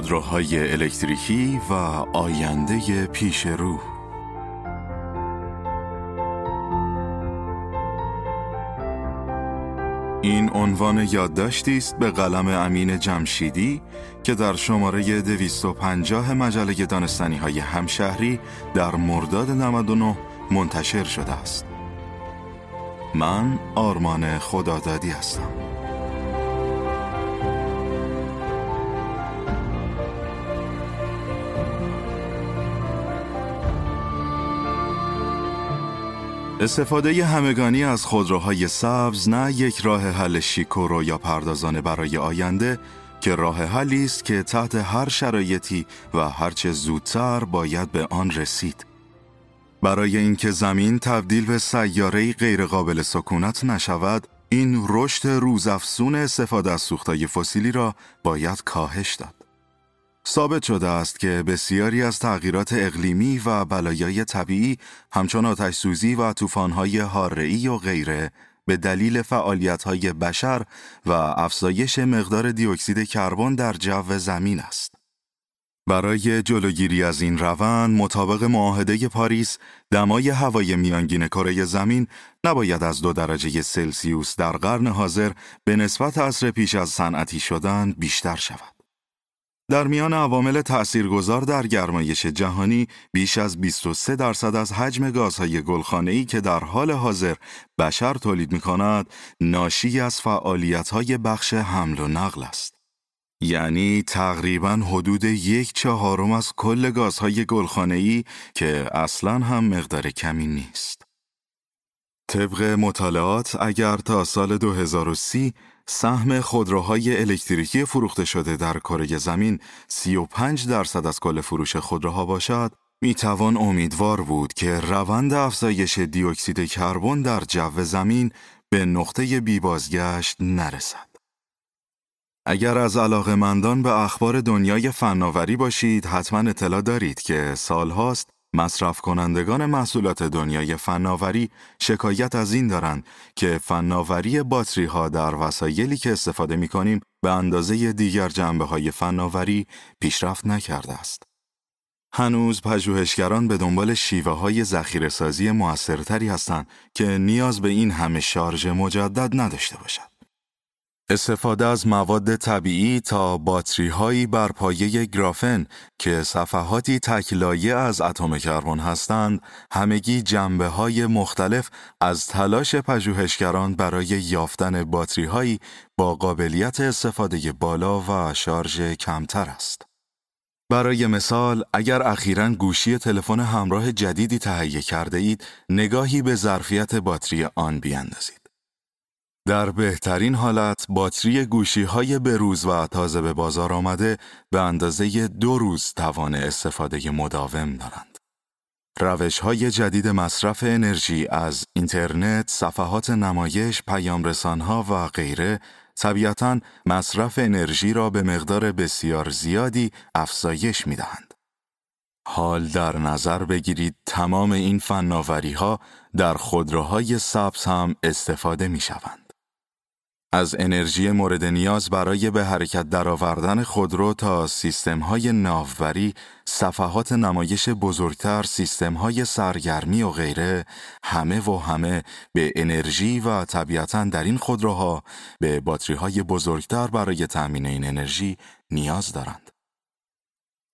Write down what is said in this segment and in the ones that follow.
خودروهای الکتریکی و آینده پیش رو این عنوان یادداشتی است به قلم امین جمشیدی که در شماره 250 مجله دانستانی های همشهری در مرداد 99 منتشر شده است. من آرمان خدادادی هستم. استفاده همگانی از خودروهای سبز نه یک راه حل شیکورو یا پردازانه برای آینده که راه حلی است که تحت هر شرایطی و هرچه زودتر باید به آن رسید. برای اینکه زمین تبدیل به سیاره غیرقابل سکونت نشود، این رشد روزافزون استفاده از سوختهای فسیلی را باید کاهش داد. ثابت شده است که بسیاری از تغییرات اقلیمی و بلایای طبیعی همچون آتش سوزی و طوفان‌های حاره‌ای و غیره به دلیل فعالیت‌های بشر و افزایش مقدار دیوکسید کربن در جو زمین است. برای جلوگیری از این روند مطابق معاهده پاریس دمای هوای میانگین کره زمین نباید از دو درجه سلسیوس در قرن حاضر به نسبت عصر پیش از صنعتی شدن بیشتر شود. در میان عوامل تأثیرگذار در گرمایش جهانی بیش از 23 درصد از حجم گازهای گلخانه‌ای که در حال حاضر بشر تولید می کند ناشی از فعالیت‌های بخش حمل و نقل است. یعنی تقریبا حدود یک چهارم از کل گازهای گلخانه‌ای که اصلا هم مقدار کمی نیست. طبق مطالعات اگر تا سال 2030 سهم خودروهای الکتریکی فروخته شده در کره زمین 35 درصد از کل فروش خودروها باشد، می توان امیدوار بود که روند افزایش دیوکسید کربن در جو زمین به نقطه بیبازگشت نرسد. اگر از علاقمندان به اخبار دنیای فناوری باشید، حتما اطلاع دارید که سالهاست مصرف کنندگان محصولات دنیای فناوری شکایت از این دارند که فناوری باتری ها در وسایلی که استفاده می کنیم به اندازه دیگر جنبه های فناوری پیشرفت نکرده است. هنوز پژوهشگران به دنبال شیوه های ذخیره سازی موثرتری هستند که نیاز به این همه شارژ مجدد نداشته باشد. استفاده از مواد طبیعی تا باتری هایی بر پایه گرافن که صفحاتی تکلایه از اتم کربن هستند همگی جنبه های مختلف از تلاش پژوهشگران برای یافتن باتری هایی با قابلیت استفاده بالا و شارژ کمتر است. برای مثال اگر اخیرا گوشی تلفن همراه جدیدی تهیه کرده اید نگاهی به ظرفیت باتری آن بیاندازید. در بهترین حالت باتری گوشی های بروز و تازه به بازار آمده به اندازه دو روز توان استفاده مداوم دارند. روش های جدید مصرف انرژی از اینترنت، صفحات نمایش، پیام ها و غیره طبیعتا مصرف انرژی را به مقدار بسیار زیادی افزایش می دهند. حال در نظر بگیرید تمام این فناوری ها در خودروهای سبز هم استفاده می شوند. از انرژی مورد نیاز برای به حرکت درآوردن خودرو تا های ناوبری، صفحات نمایش بزرگتر، های سرگرمی و غیره، همه و همه به انرژی و طبیعتا در این خودروها به های بزرگتر برای تأمین این انرژی نیاز دارند.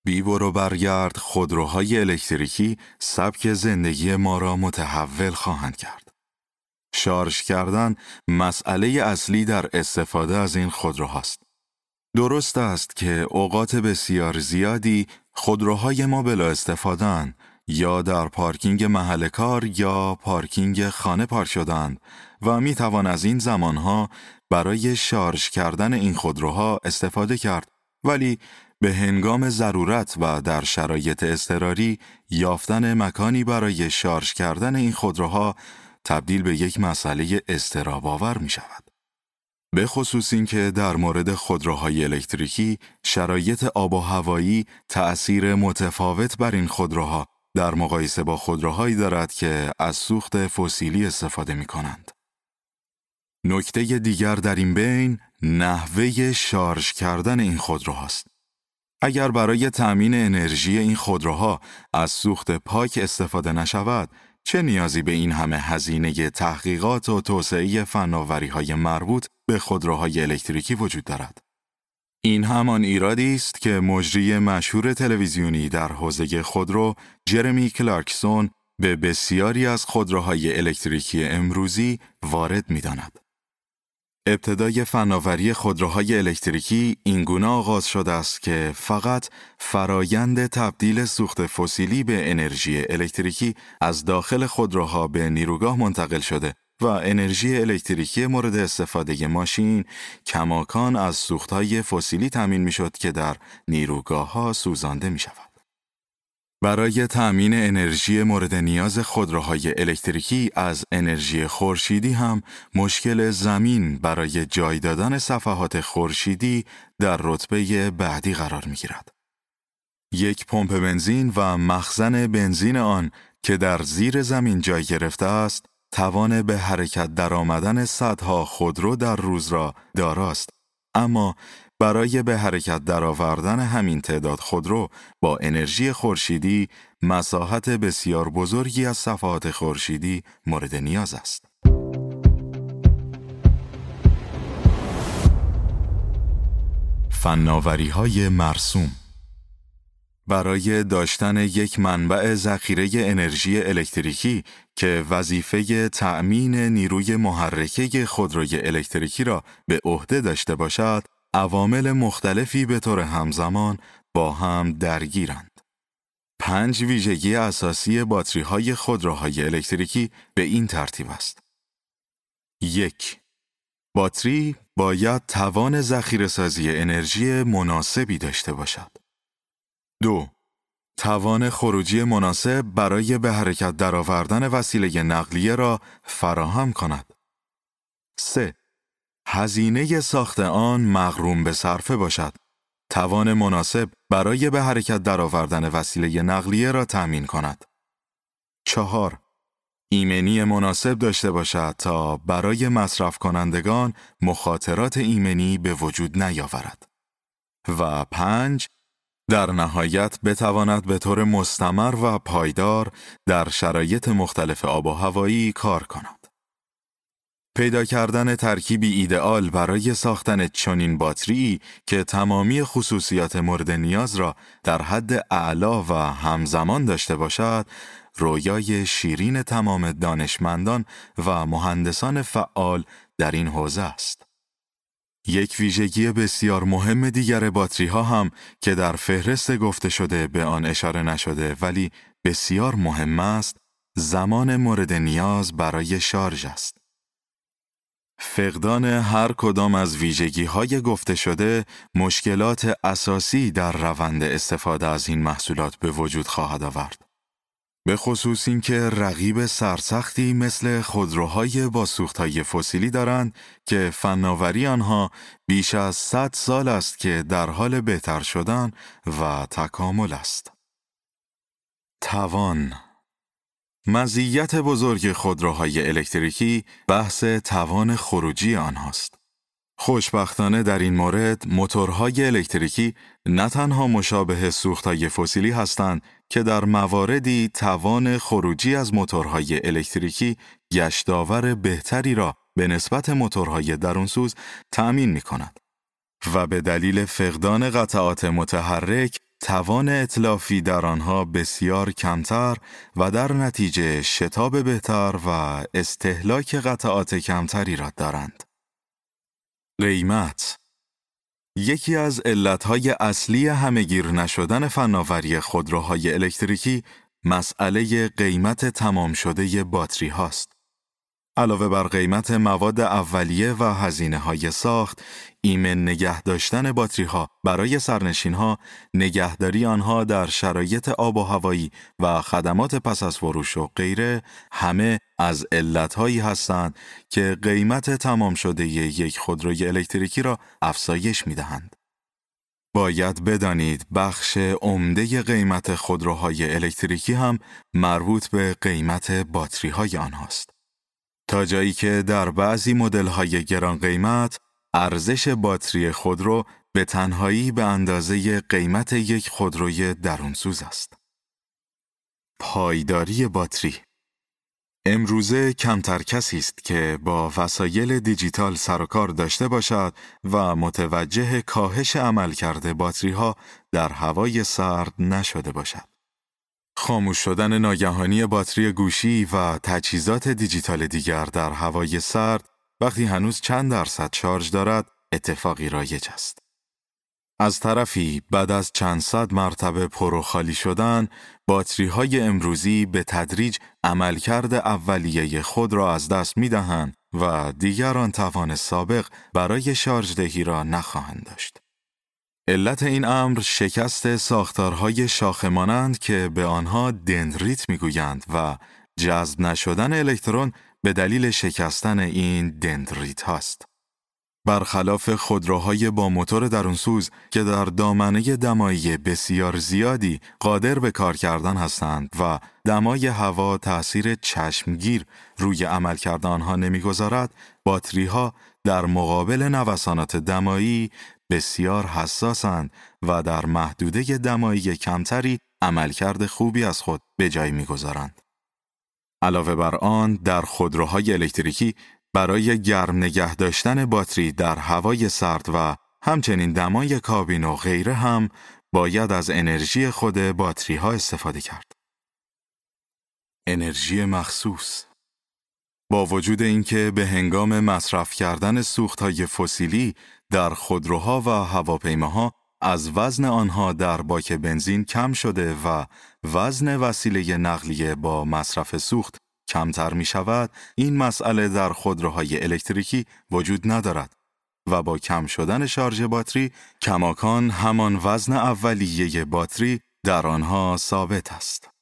بی برو برگرد خودروهای الکتریکی سبک زندگی ما را متحول خواهند کرد. شارژ کردن مسئله اصلی در استفاده از این خودروهاست. درست است که اوقات بسیار زیادی خودروهای ما بلا استفادن یا در پارکینگ محل کار یا پارکینگ خانه پارک شدند و می توان از این زمانها برای شارژ کردن این خودروها استفاده کرد ولی به هنگام ضرورت و در شرایط اضطراری یافتن مکانی برای شارژ کردن این خودروها تبدیل به یک مسئله استراباور می شود. به خصوص اینکه در مورد خودروهای الکتریکی شرایط آب و هوایی تأثیر متفاوت بر این خودروها در مقایسه با خودروهایی دارد که از سوخت فسیلی استفاده می کنند. نکته دیگر در این بین نحوه شارژ کردن این خودروهاست. اگر برای تأمین انرژی این خودروها از سوخت پاک استفاده نشود، چه نیازی به این همه هزینه تحقیقات و توسعه فناوری های مربوط به خودروهای الکتریکی وجود دارد؟ این همان ایرادی است که مجری مشهور تلویزیونی در حوزه خودرو جرمی کلارکسون به بسیاری از خودروهای الکتریکی امروزی وارد می داند. ابتدای فناوری خودروهای الکتریکی اینگونه آغاز شده است که فقط فرایند تبدیل سوخت فسیلی به انرژی الکتریکی از داخل خودروها به نیروگاه منتقل شده و انرژی الکتریکی مورد استفاده ماشین کماکان از سوختهای فسیلی تامین می شد که در نیروگاه ها سوزانده می شود. برای تأمین انرژی مورد نیاز خودروهای الکتریکی از انرژی خورشیدی هم مشکل زمین برای جای دادن صفحات خورشیدی در رتبه بعدی قرار می گیرد. یک پمپ بنزین و مخزن بنزین آن که در زیر زمین جای گرفته است، توان به حرکت درآمدن صدها خودرو در روز را داراست، اما برای به حرکت درآوردن همین تعداد خودرو با انرژی خورشیدی مساحت بسیار بزرگی از صفحات خورشیدی مورد نیاز است. فناوری های مرسوم برای داشتن یک منبع ذخیره انرژی الکتریکی که وظیفه تأمین نیروی محرکه خودروی الکتریکی را به عهده داشته باشد، عوامل مختلفی به طور همزمان با هم درگیرند. پنج ویژگی اساسی باتری های خودروهای الکتریکی به این ترتیب است. یک باتری باید توان ذخیره سازی انرژی مناسبی داشته باشد. دو توان خروجی مناسب برای به حرکت درآوردن وسیله نقلیه را فراهم کند. 3. هزینه ساخت آن مغروم به صرفه باشد. توان مناسب برای به حرکت درآوردن وسیله نقلیه را تأمین کند. چهار ایمنی مناسب داشته باشد تا برای مصرف کنندگان مخاطرات ایمنی به وجود نیاورد. و پنج در نهایت بتواند به طور مستمر و پایدار در شرایط مختلف آب و هوایی کار کند. پیدا کردن ترکیبی ایدئال برای ساختن چنین باتری که تمامی خصوصیات مورد نیاز را در حد اعلا و همزمان داشته باشد، رویای شیرین تمام دانشمندان و مهندسان فعال در این حوزه است. یک ویژگی بسیار مهم دیگر باتری ها هم که در فهرست گفته شده به آن اشاره نشده ولی بسیار مهم است، زمان مورد نیاز برای شارژ است. فقدان هر کدام از ویژگی های گفته شده مشکلات اساسی در روند استفاده از این محصولات به وجود خواهد آورد. به خصوص اینکه رقیب سرسختی مثل خودروهای با سوختهای فسیلی دارند که فناوری آنها بیش از 100 سال است که در حال بهتر شدن و تکامل است. توان مزیت بزرگ خودروهای الکتریکی بحث توان خروجی آنهاست. خوشبختانه در این مورد موتورهای الکتریکی نه تنها مشابه سوختهای فسیلی هستند که در مواردی توان خروجی از موتورهای الکتریکی گشتاور بهتری را به نسبت موتورهای درونسوز تأمین می کند و به دلیل فقدان قطعات متحرک توان اطلافی در آنها بسیار کمتر و در نتیجه شتاب بهتر و استهلاک قطعات کمتری را دارند. قیمت یکی از علتهای اصلی همهگیر نشدن فناوری خودروهای الکتریکی مسئله قیمت تمام شده باتری هاست. علاوه بر قیمت مواد اولیه و هزینه های ساخت، ایمن نگه داشتن باتری ها برای سرنشین ها، نگهداری آنها در شرایط آب و هوایی و خدمات پس از فروش و غیره همه از علت هایی هستند که قیمت تمام شده یک خودروی الکتریکی را افزایش می دهند. باید بدانید بخش عمده قیمت خودروهای الکتریکی هم مربوط به قیمت باتری های آنهاست. تا جایی که در بعضی مدل های گران قیمت ارزش باتری خودرو به تنهایی به اندازه قیمت یک خودروی درونسوز است. پایداری باتری امروزه کمتر کسی است که با وسایل دیجیتال سر و کار داشته باشد و متوجه کاهش عملکرد باتری ها در هوای سرد نشده باشد. خاموش شدن ناگهانی باتری گوشی و تجهیزات دیجیتال دیگر در هوای سرد وقتی هنوز چند درصد شارژ دارد اتفاقی رایج است. از طرفی بعد از چند صد مرتبه پر و خالی شدن باتری های امروزی به تدریج عملکرد اولیه خود را از دست می دهند و دیگران توان سابق برای شارژ دهی را نخواهند داشت. علت این امر شکست ساختارهای شاخه که به آنها دندریت می‌گویند و جذب نشدن الکترون به دلیل شکستن این دندریت هاست. برخلاف خودروهای با موتور درونسوز که در دامنه دمایی بسیار زیادی قادر به کار کردن هستند و دمای هوا تأثیر چشمگیر روی عملکرد آنها نمی‌گذارد، باتری ها در مقابل نوسانات دمایی بسیار حساسند و در محدوده دمایی کمتری عملکرد خوبی از خود به جای می‌گذارند. علاوه بر آن در خودروهای الکتریکی برای گرم نگه داشتن باتری در هوای سرد و همچنین دمای کابین و غیره هم باید از انرژی خود باتری ها استفاده کرد. انرژی مخصوص با وجود اینکه به هنگام مصرف کردن های فسیلی در خودروها و هواپیماها از وزن آنها در باک بنزین کم شده و وزن وسیله نقلیه با مصرف سوخت کمتر می شود، این مسئله در خودروهای الکتریکی وجود ندارد و با کم شدن شارژ باتری کماکان همان وزن اولیه باتری در آنها ثابت است.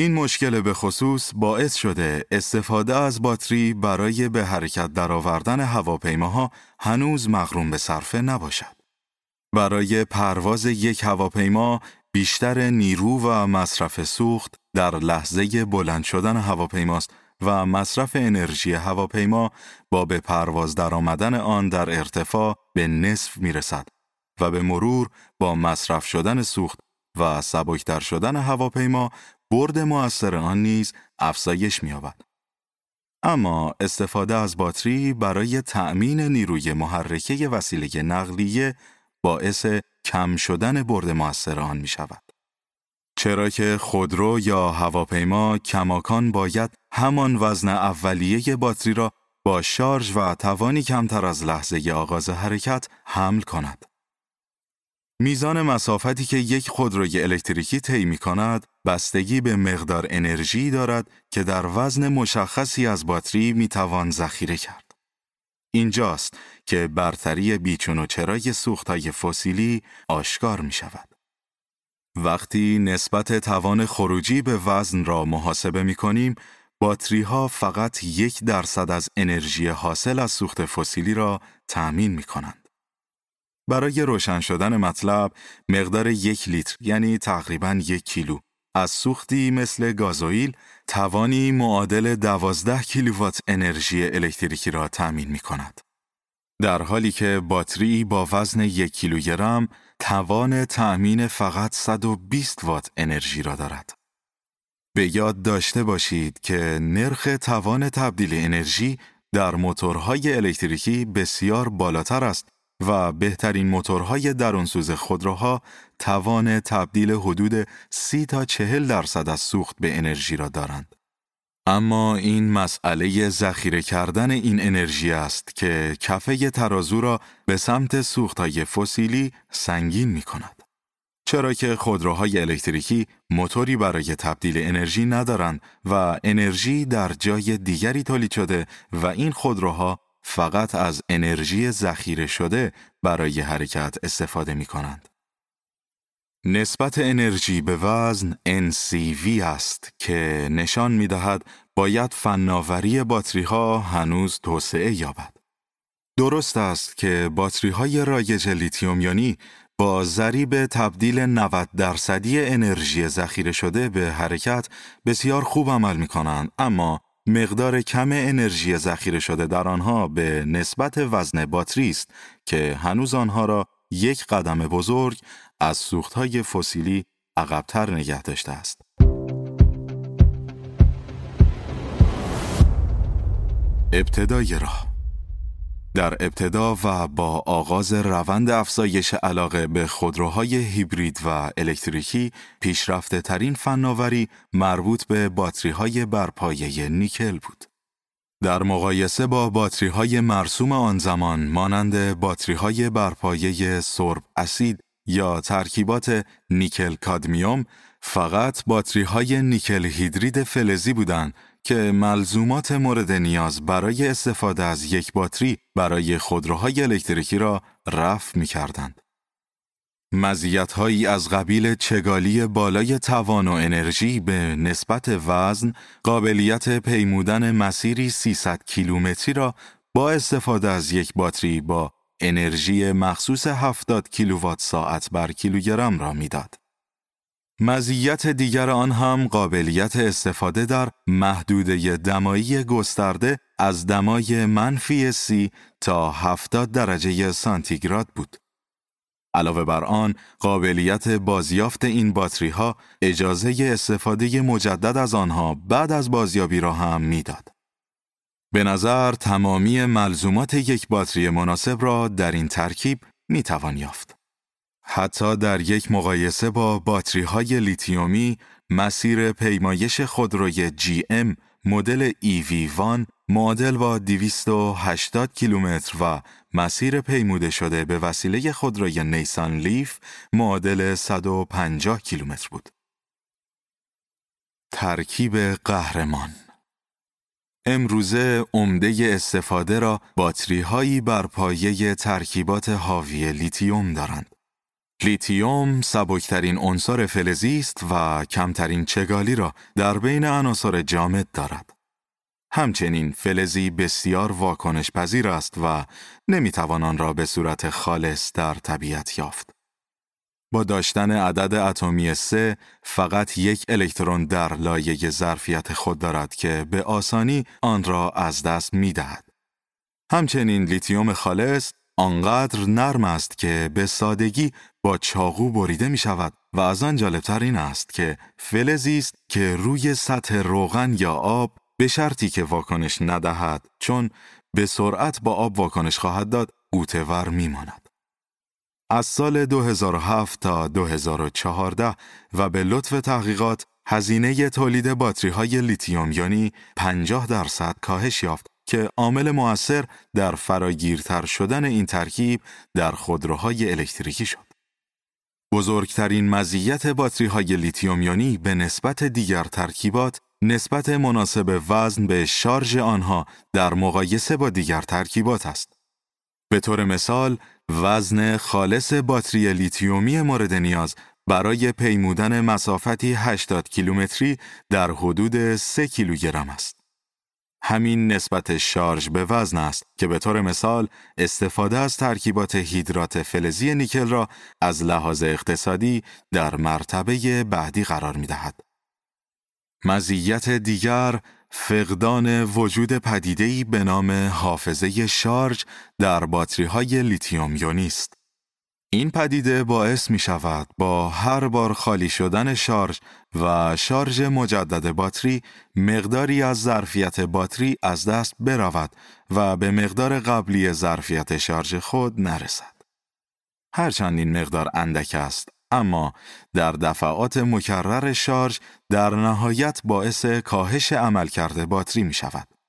این مشکل به خصوص باعث شده استفاده از باتری برای به حرکت درآوردن هواپیماها هنوز مغروم به صرفه نباشد. برای پرواز یک هواپیما بیشتر نیرو و مصرف سوخت در لحظه بلند شدن هواپیماست و مصرف انرژی هواپیما با به پرواز درآمدن آن در ارتفاع به نصف می رسد و به مرور با مصرف شدن سوخت و سبکتر شدن هواپیما برد موثر آن نیز افزایش می‌یابد. اما استفاده از باتری برای تأمین نیروی محرکه وسیله نقلیه باعث کم شدن برد موثر آن می شود. چرا که خودرو یا هواپیما کماکان باید همان وزن اولیه باتری را با شارژ و توانی کمتر از لحظه آغاز حرکت حمل کند. میزان مسافتی که یک خودروی الکتریکی طی می کند بستگی به مقدار انرژی دارد که در وزن مشخصی از باتری می توان ذخیره کرد. اینجاست که برتری بیچون و چرای سوختهای فسیلی آشکار می شود. وقتی نسبت توان خروجی به وزن را محاسبه می کنیم، باتری ها فقط یک درصد از انرژی حاصل از سوخت فسیلی را تأمین می کنند. برای روشن شدن مطلب، مقدار یک لیتر یعنی تقریبا یک کیلو از سوختی مثل گازوئیل توانی معادل 12 کیلووات انرژی الکتریکی را تأمین می کند. در حالی که باتری با وزن یک کیلوگرم توان تأمین فقط 120 وات انرژی را دارد. به یاد داشته باشید که نرخ توان تبدیل انرژی در موتورهای الکتریکی بسیار بالاتر است و بهترین موتورهای درونسوز خودروها توان تبدیل حدود 30 تا 40 درصد از سوخت به انرژی را دارند. اما این مسئله ذخیره کردن این انرژی است که کفه ترازو را به سمت سوختهای فسیلی سنگین می کند. چرا که خودروهای الکتریکی موتوری برای تبدیل انرژی ندارند و انرژی در جای دیگری تولید شده و این خودروها فقط از انرژی ذخیره شده برای حرکت استفاده می کنند. نسبت انرژی به وزن NCV است که نشان می دهد باید فناوری باتری ها هنوز توسعه یابد. درست است که باتری های رایج لیتیوم یونی با ضریب تبدیل 90 درصدی انرژی ذخیره شده به حرکت بسیار خوب عمل می کنند اما مقدار کم انرژی ذخیره شده در آنها به نسبت وزن باتری است که هنوز آنها را یک قدم بزرگ از سوختهای فسیلی عقبتر نگه داشته است. ابتدای راه در ابتدا و با آغاز روند افزایش علاقه به خودروهای هیبرید و الکتریکی پیشرفته ترین فناوری مربوط به باتری های برپایه نیکل بود. در مقایسه با باتری های مرسوم آن زمان مانند باتری های برپایه سرب اسید یا ترکیبات نیکل کادمیوم فقط باتری های نیکل هیدرید فلزی بودند که ملزومات مورد نیاز برای استفاده از یک باتری برای خودروهای الکتریکی را رفع می کردند. مزیت‌هایی از قبیل چگالی بالای توان و انرژی به نسبت وزن، قابلیت پیمودن مسیری 300 کیلومتری را با استفاده از یک باتری با انرژی مخصوص 70 کیلووات ساعت بر کیلوگرم را می‌داد. مزیت دیگر آن هم قابلیت استفاده در محدوده دمایی گسترده از دمای منفی سی تا 70 درجه سانتیگراد بود. علاوه بر آن، قابلیت بازیافت این باتری ها اجازه استفاده مجدد از آنها بعد از بازیابی را هم می‌داد. به نظر تمامی ملزومات یک باتری مناسب را در این ترکیب می توان یافت. حتی در یک مقایسه با باتری های لیتیومی مسیر پیمایش خودروی GM مدل EV1 معادل با 280 کیلومتر و مسیر پیموده شده به وسیله خودروی نیسان لیف معادل 150 کیلومتر بود. ترکیب قهرمان امروزه عمده استفاده را باتری هایی بر پایه ترکیبات حاوی لیتیوم دارند. لیتیوم سبکترین عنصر فلزی است و کمترین چگالی را در بین عناصر جامد دارد. همچنین فلزی بسیار واکنش پذیر است و نمی‌توان آن را به صورت خالص در طبیعت یافت. با داشتن عدد اتمی سه فقط یک الکترون در لایه ظرفیت خود دارد که به آسانی آن را از دست می دهد. همچنین لیتیوم خالص آنقدر نرم است که به سادگی با چاقو بریده می شود و از آن جالبتر این است که فلزی است که روی سطح روغن یا آب به شرطی که واکنش ندهد چون به سرعت با آب واکنش خواهد داد غوطه‌ور می ماند. از سال 2007 تا 2014 و به لطف تحقیقات هزینه تولید باتری های لیتیوم یونی 50 درصد کاهش یافت که عامل موثر در فراگیرتر شدن این ترکیب در خودروهای الکتریکی شد. بزرگترین مزیت باتری های لیتیوم یونی به نسبت دیگر ترکیبات نسبت مناسب وزن به شارژ آنها در مقایسه با دیگر ترکیبات است. به طور مثال، وزن خالص باتری لیتیومی مورد نیاز برای پیمودن مسافتی 80 کیلومتری در حدود 3 کیلوگرم است. همین نسبت شارژ به وزن است که به طور مثال استفاده از ترکیبات هیدرات فلزی نیکل را از لحاظ اقتصادی در مرتبه بعدی قرار می دهد. مزیت دیگر فقدان وجود پدیده‌ای به نام حافظه شارژ در باتری های لیتیوم است. این پدیده باعث می شود با هر بار خالی شدن شارژ و شارژ مجدد باتری مقداری از ظرفیت باتری از دست برود و به مقدار قبلی ظرفیت شارژ خود نرسد. هرچند این مقدار اندک است اما در دفعات مکرر شارژ در نهایت باعث کاهش عملکرد باتری می شود.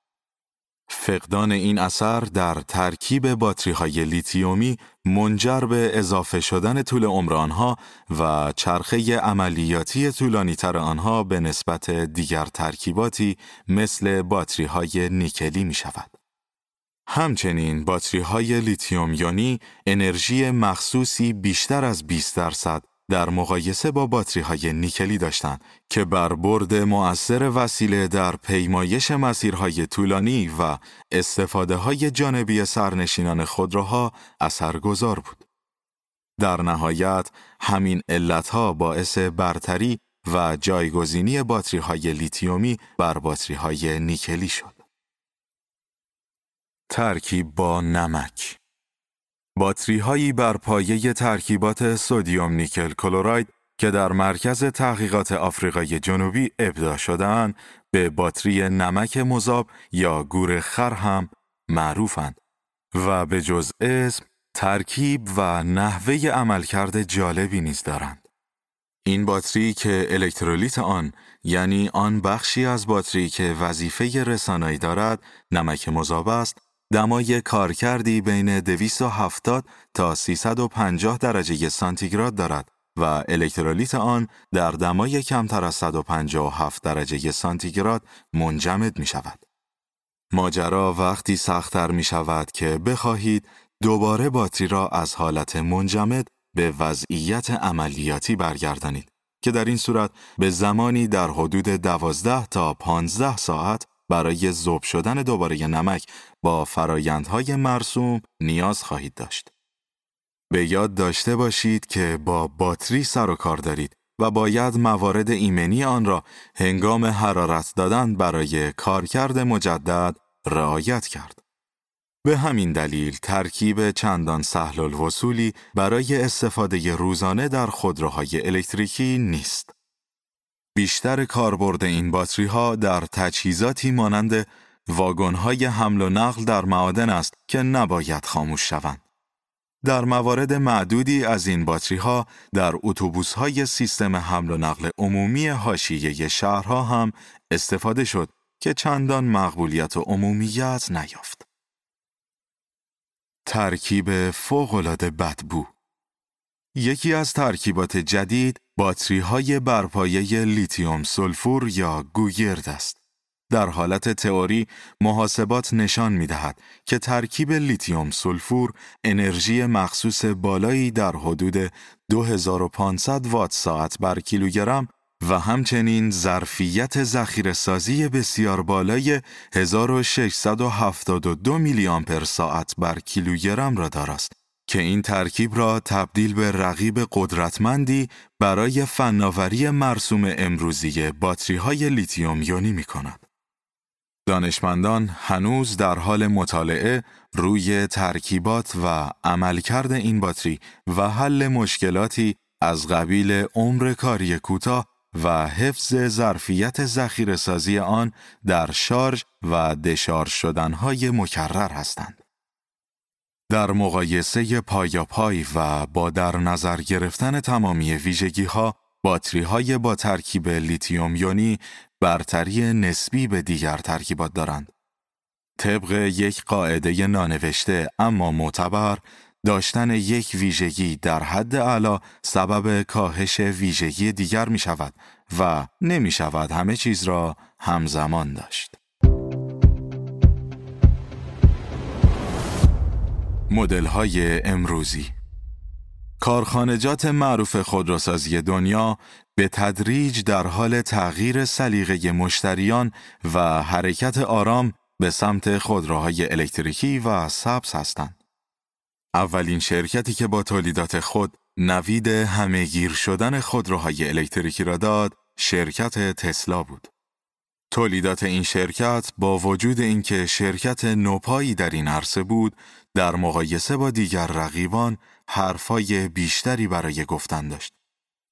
فقدان این اثر در ترکیب باتری های لیتیومی منجر به اضافه شدن طول عمر آنها و چرخه عملیاتی طولانی تر آنها به نسبت دیگر ترکیباتی مثل باتری های نیکلی می شود. همچنین باتری های لیتیوم یونی انرژی مخصوصی بیشتر از 20 درصد در مقایسه با باتری های نیکلی داشتند که بر برد مؤثر وسیله در پیمایش مسیرهای طولانی و استفاده های جانبی سرنشینان خودروها اثرگذار بود. در نهایت همین علتها باعث برتری و جایگزینی باتری های لیتیومی بر باتری های نیکلی شد. ترکیب با نمک باتری هایی بر پایه ترکیبات سودیوم نیکل کلوراید که در مرکز تحقیقات آفریقای جنوبی ابداع شدهاند به باتری نمک مذاب یا گور خر هم معروفند و به جز اسم ترکیب و نحوه عملکرد جالبی نیز دارند. این باتری که الکترولیت آن یعنی آن بخشی از باتری که وظیفه رسانایی دارد نمک مذاب است دمای کارکردی بین 270 تا 350 درجه سانتیگراد دارد و الکترولیت آن در دمای کمتر از 157 درجه سانتیگراد منجمد می شود. ماجرا وقتی سختتر می شود که بخواهید دوباره باتری را از حالت منجمد به وضعیت عملیاتی برگردانید که در این صورت به زمانی در حدود 12 تا 15 ساعت برای ذوب شدن دوباره نمک با فرایندهای مرسوم نیاز خواهید داشت. به یاد داشته باشید که با باتری سر و کار دارید و باید موارد ایمنی آن را هنگام حرارت دادن برای کارکرد مجدد رعایت کرد. به همین دلیل ترکیب چندان سهل الوصولی برای استفاده روزانه در خودروهای الکتریکی نیست. بیشتر کاربرد این باتری ها در تجهیزاتی مانند واگن های حمل و نقل در معادن است که نباید خاموش شوند. در موارد معدودی از این باتری ها در اتوبوس های سیستم حمل و نقل عمومی حاشیه شهرها هم استفاده شد که چندان مقبولیت و عمومیت نیافت. ترکیب فوق‌العاده بدبو یکی از ترکیبات جدید باتری های برپایه لیتیوم سولفور یا گوگرد است. در حالت تئوری محاسبات نشان می دهد که ترکیب لیتیوم سولفور انرژی مخصوص بالایی در حدود 2500 وات ساعت بر کیلوگرم و همچنین ظرفیت ذخیره سازی بسیار بالای 1672 میلی آمپر ساعت بر کیلوگرم را دارد که این ترکیب را تبدیل به رقیب قدرتمندی برای فناوری مرسوم امروزی باتری های لیتیوم یونی می کند. دانشمندان هنوز در حال مطالعه روی ترکیبات و عملکرد این باتری و حل مشکلاتی از قبیل عمر کاری کوتاه و حفظ ظرفیت ذخیره سازی آن در شارژ و دشارژ شدنهای مکرر هستند. در مقایسه پای و با در نظر گرفتن تمامی ویژگی ها باتری های با ترکیب لیتیوم یونی برتری نسبی به دیگر ترکیبات دارند. طبق یک قاعده نانوشته اما معتبر داشتن یک ویژگی در حد اعلا سبب کاهش ویژگی دیگر می شود و نمی شود همه چیز را همزمان داشت. مدل های امروزی کارخانجات معروف خودروسازی دنیا به تدریج در حال تغییر سلیقه مشتریان و حرکت آرام به سمت خودروهای الکتریکی و سبز هستند. اولین شرکتی که با تولیدات خود نوید همهگیر شدن خودروهای الکتریکی را داد، شرکت تسلا بود. تولیدات این شرکت با وجود اینکه شرکت نوپایی در این عرصه بود، در مقایسه با دیگر رقیبان حرفای بیشتری برای گفتن داشت.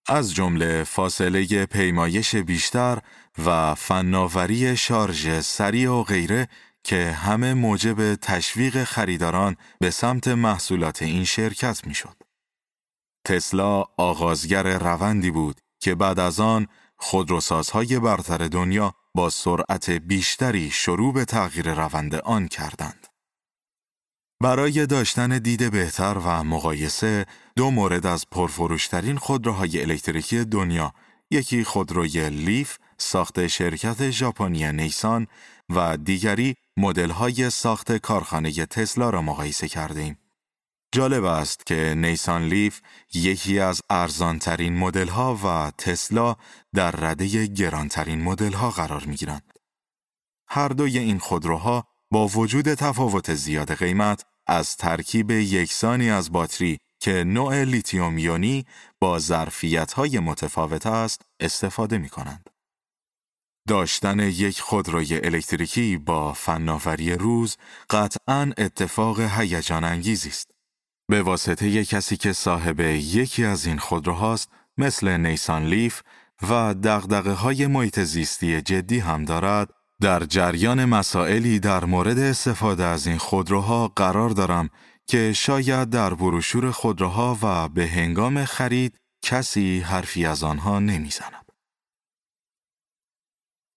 از جمله فاصله پیمایش بیشتر و فناوری شارژ سریع و غیره که همه موجب تشویق خریداران به سمت محصولات این شرکت می‌شد. تسلا آغازگر روندی بود که بعد از آن خودروسازهای برتر دنیا با سرعت بیشتری شروع به تغییر روند آن کردند. برای داشتن دید بهتر و مقایسه دو مورد از پرفروشترین خودروهای الکتریکی دنیا یکی خودروی لیف ساخت شرکت ژاپنی نیسان و دیگری مدل‌های ساخت کارخانه تسلا را مقایسه کردیم. جالب است که نیسان لیف یکی از ارزانترین مدل‌ها و تسلا در رده گرانترین مدل‌ها قرار می‌گیرند. هر دوی این خودروها با وجود تفاوت زیاد قیمت از ترکیب یکسانی از باتری که نوع لیتیوم یونی با ظرفیت‌های متفاوت است استفاده می کنند. داشتن یک خودروی الکتریکی با فناوری روز قطعا اتفاق هیجان انگیزی است. به واسطه کسی که صاحب یکی از این خودروهاست مثل نیسان لیف و دغدغه های محیط زیستی جدی هم دارد در جریان مسائلی در مورد استفاده از این خودروها قرار دارم که شاید در بروشور خودروها و به هنگام خرید کسی حرفی از آنها نمی‌زند.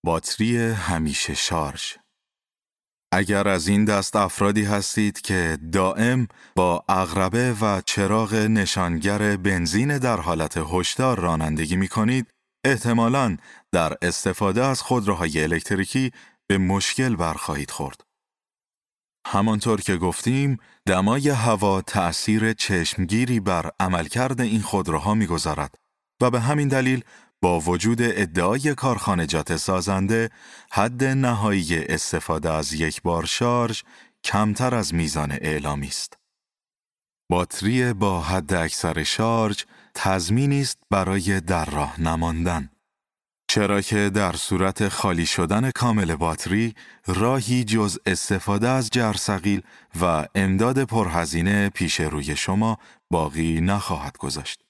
باتری همیشه شارژ اگر از این دست افرادی هستید که دائم با اغربه و چراغ نشانگر بنزین در حالت هشدار رانندگی می کنید، احتمالاً در استفاده از خودروهای الکتریکی به مشکل برخواهید خورد. همانطور که گفتیم، دمای هوا تأثیر چشمگیری بر عملکرد این خودروها می‌گذارد و به همین دلیل با وجود ادعای کارخانجات سازنده حد نهایی استفاده از یک بار شارژ کمتر از میزان اعلامی است. باتری با حد اکثر شارژ تضمینی است برای در راه نماندن. چرا که در صورت خالی شدن کامل باتری راهی جز استفاده از جرثقیل و امداد پرهزینه پیش روی شما باقی نخواهد گذاشت.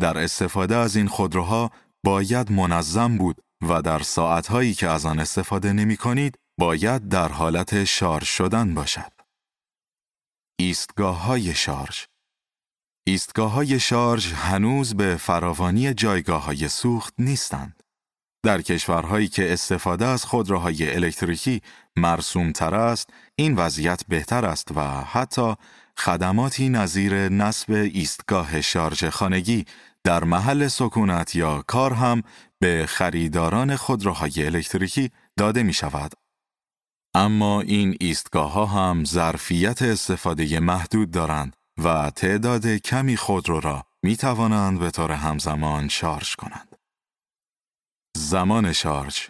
در استفاده از این خودروها باید منظم بود و در ساعتهایی که از آن استفاده نمی کنید باید در حالت شارژ شدن باشد. ایستگاه های شارژ ایستگاه های شارژ هنوز به فراوانی جایگاه های سوخت نیستند. در کشورهایی که استفاده از خودروهای الکتریکی مرسوم تر است، این وضعیت بهتر است و حتی خدماتی نظیر نصب ایستگاه شارژ خانگی در محل سکونت یا کار هم به خریداران خودروهای الکتریکی داده می شود. اما این ایستگاه ها هم ظرفیت استفاده محدود دارند و تعداد کمی خودرو را می توانند به طور همزمان شارژ کنند. زمان شارژ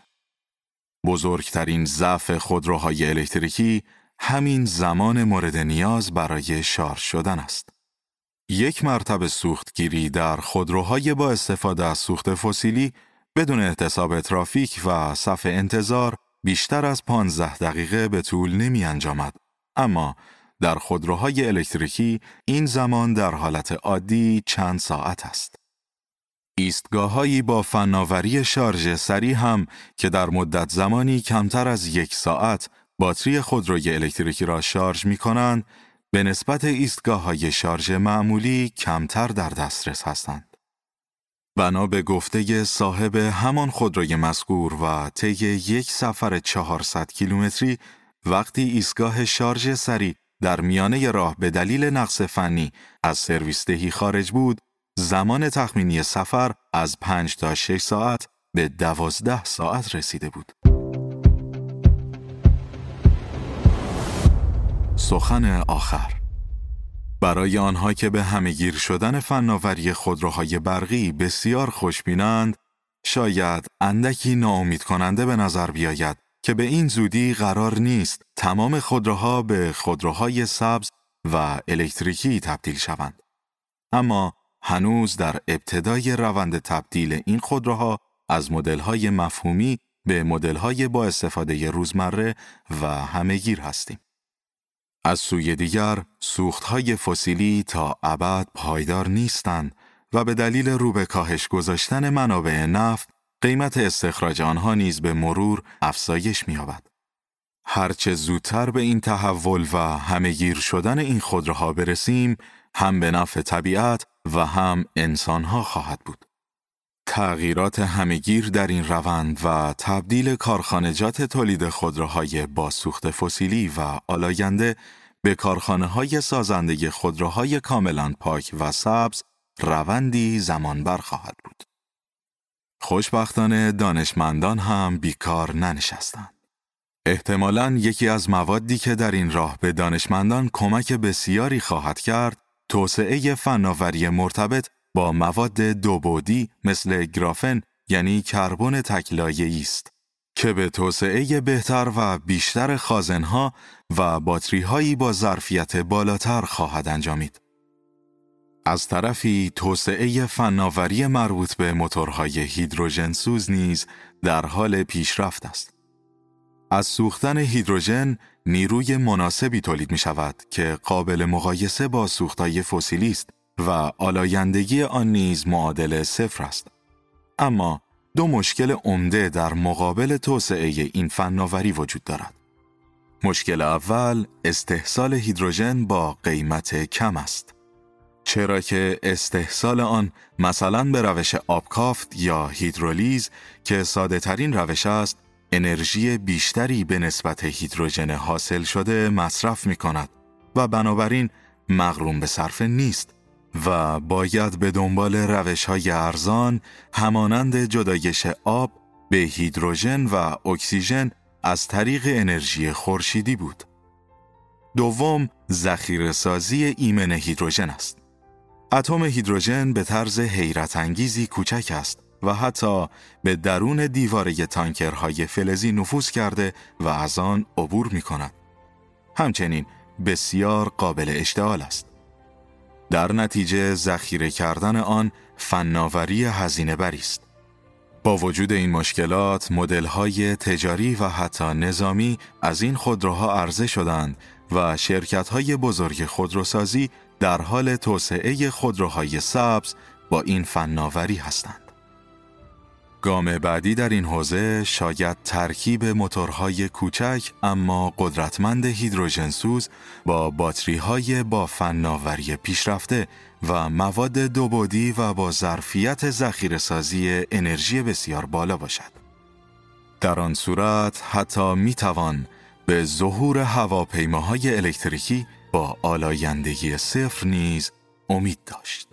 بزرگترین ضعف خودروهای الکتریکی همین زمان مورد نیاز برای شارژ شدن است. یک مرتبه سوختگیری در خودروهای با استفاده از سوخت فسیلی بدون احتساب ترافیک و صف انتظار بیشتر از 15 دقیقه به طول نمی انجامد. اما در خودروهای الکتریکی این زمان در حالت عادی چند ساعت است. ایستگاههایی با فناوری شارژ سریع هم که در مدت زمانی کمتر از یک ساعت باتری خودروی الکتریکی را شارژ می کنند، به نسبت ایستگاه های شارژ معمولی کمتر در دسترس هستند. بنا به گفته صاحب همان خودروی مذکور و طی یک سفر 400 کیلومتری وقتی ایستگاه شارژ سریع در میانه راه به دلیل نقص فنی از سرویس دهی خارج بود، زمان تخمینی سفر از 5 تا 6 ساعت به 12 ساعت رسیده بود. سخن آخر برای آنها که به همهگیر شدن فناوری خودروهای برقی بسیار خوشبینند، شاید اندکی ناامید کننده به نظر بیاید که به این زودی قرار نیست تمام خودروها به خودروهای سبز و الکتریکی تبدیل شوند. اما هنوز در ابتدای روند تبدیل این خودروها از مدل‌های مفهومی به مدل‌های با استفاده روزمره و همهگیر هستیم. از سوی دیگر سوختهای فسیلی تا ابد پایدار نیستند و به دلیل رو به کاهش گذاشتن منابع نفت قیمت استخراج آنها نیز به مرور افزایش می‌یابد. هرچه زودتر به این تحول و همهگیر شدن این خودروها برسیم هم به نفع طبیعت و هم انسانها خواهد بود. تغییرات همگیر در این روند و تبدیل کارخانجات تولید خودروهای با سوخت فسیلی و آلاینده به کارخانه های سازنده خودروهای کاملا پاک و سبز روندی زمان خواهد بود. خوشبختانه دانشمندان هم بیکار ننشستند. احتمالاً یکی از موادی که در این راه به دانشمندان کمک بسیاری خواهد کرد، توسعه فناوری مرتبط با مواد دوبودی مثل گرافن یعنی کربن تکلایه است که به توسعه بهتر و بیشتر خازنها و باتریهایی با ظرفیت بالاتر خواهد انجامید. از طرفی توسعه فناوری مربوط به موتورهای هیدروژن سوز نیز در حال پیشرفت است. از سوختن هیدروژن نیروی مناسبی تولید می شود که قابل مقایسه با سوختهای فسیلی است و آلایندگی آن نیز معادل صفر است. اما دو مشکل عمده در مقابل توسعه این فناوری وجود دارد. مشکل اول استحصال هیدروژن با قیمت کم است. چرا که استحصال آن مثلا به روش آبکافت یا هیدرولیز که ساده ترین روش است انرژی بیشتری به نسبت هیدروژن حاصل شده مصرف می کند و بنابراین مغروم به صرفه نیست و باید به دنبال روش های ارزان همانند جدایش آب به هیدروژن و اکسیژن از طریق انرژی خورشیدی بود. دوم، ذخیره سازی ایمن هیدروژن است. اتم هیدروژن به طرز حیرت انگیزی کوچک است و حتی به درون دیواره تانکرهای فلزی نفوذ کرده و از آن عبور می کند. همچنین بسیار قابل اشتعال است. در نتیجه ذخیره کردن آن فناوری هزینه بری است. با وجود این مشکلات، های تجاری و حتی نظامی از این خودروها عرضه شدند و های بزرگ خودروسازی در حال توسعه خودروهای سبز با این فناوری هستند. گام بعدی در این حوزه شاید ترکیب موتورهای کوچک اما قدرتمند هیدروژنسوز با باتری های با فناوری پیشرفته و مواد دوبودی و با ظرفیت ذخیره سازی انرژی بسیار بالا باشد. در آن صورت حتی می توان به ظهور هواپیماهای الکتریکی با آلایندگی صفر نیز امید داشت.